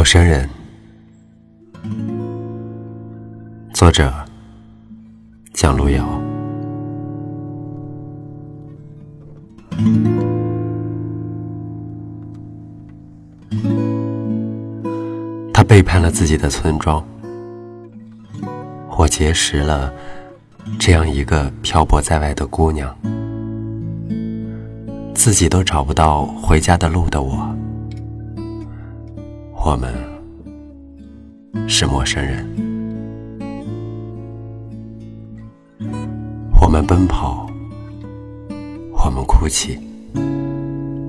陌生人，作者蒋路遥。他背叛了自己的村庄，我结识了这样一个漂泊在外的姑娘，自己都找不到回家的路的我。我们是陌生人，我们奔跑，我们哭泣，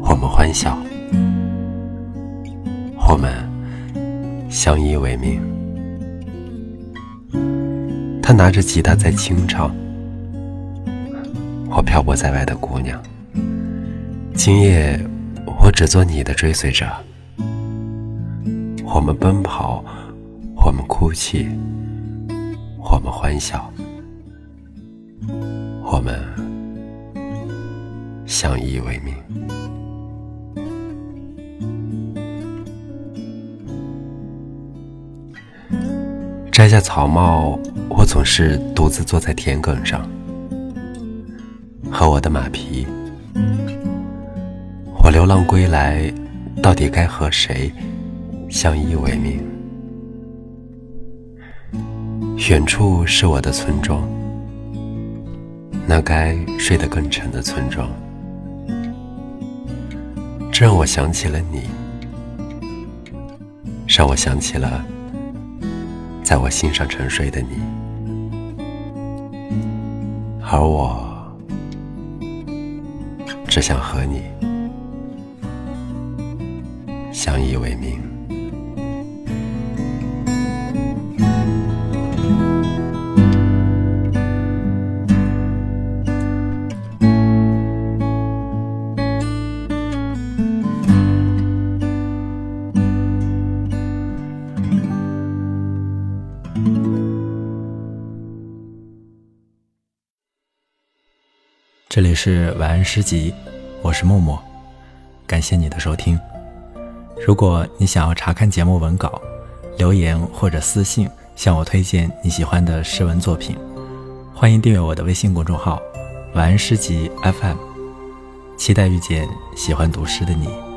我们欢笑，我们相依为命。他拿着吉他在清唱，我漂泊在外的姑娘，今夜我只做你的追随者。我们奔跑，我们哭泣，我们欢笑，我们相依为命。摘下草帽，我总是独自坐在田埂上，和我的马匹。我流浪归来，到底该和谁？相依为命。远处是我的村庄，那该睡得更沉的村庄。这让我想起了你，让我想起了在我心上沉睡的你，而我只想和你相依为命。这里是晚安诗集，我是默默，感谢你的收听。如果你想要查看节目文稿，留言或者私信向我推荐你喜欢的诗文作品，欢迎订阅我的微信公众号“晚安诗集 FM”，期待遇见喜欢读诗的你。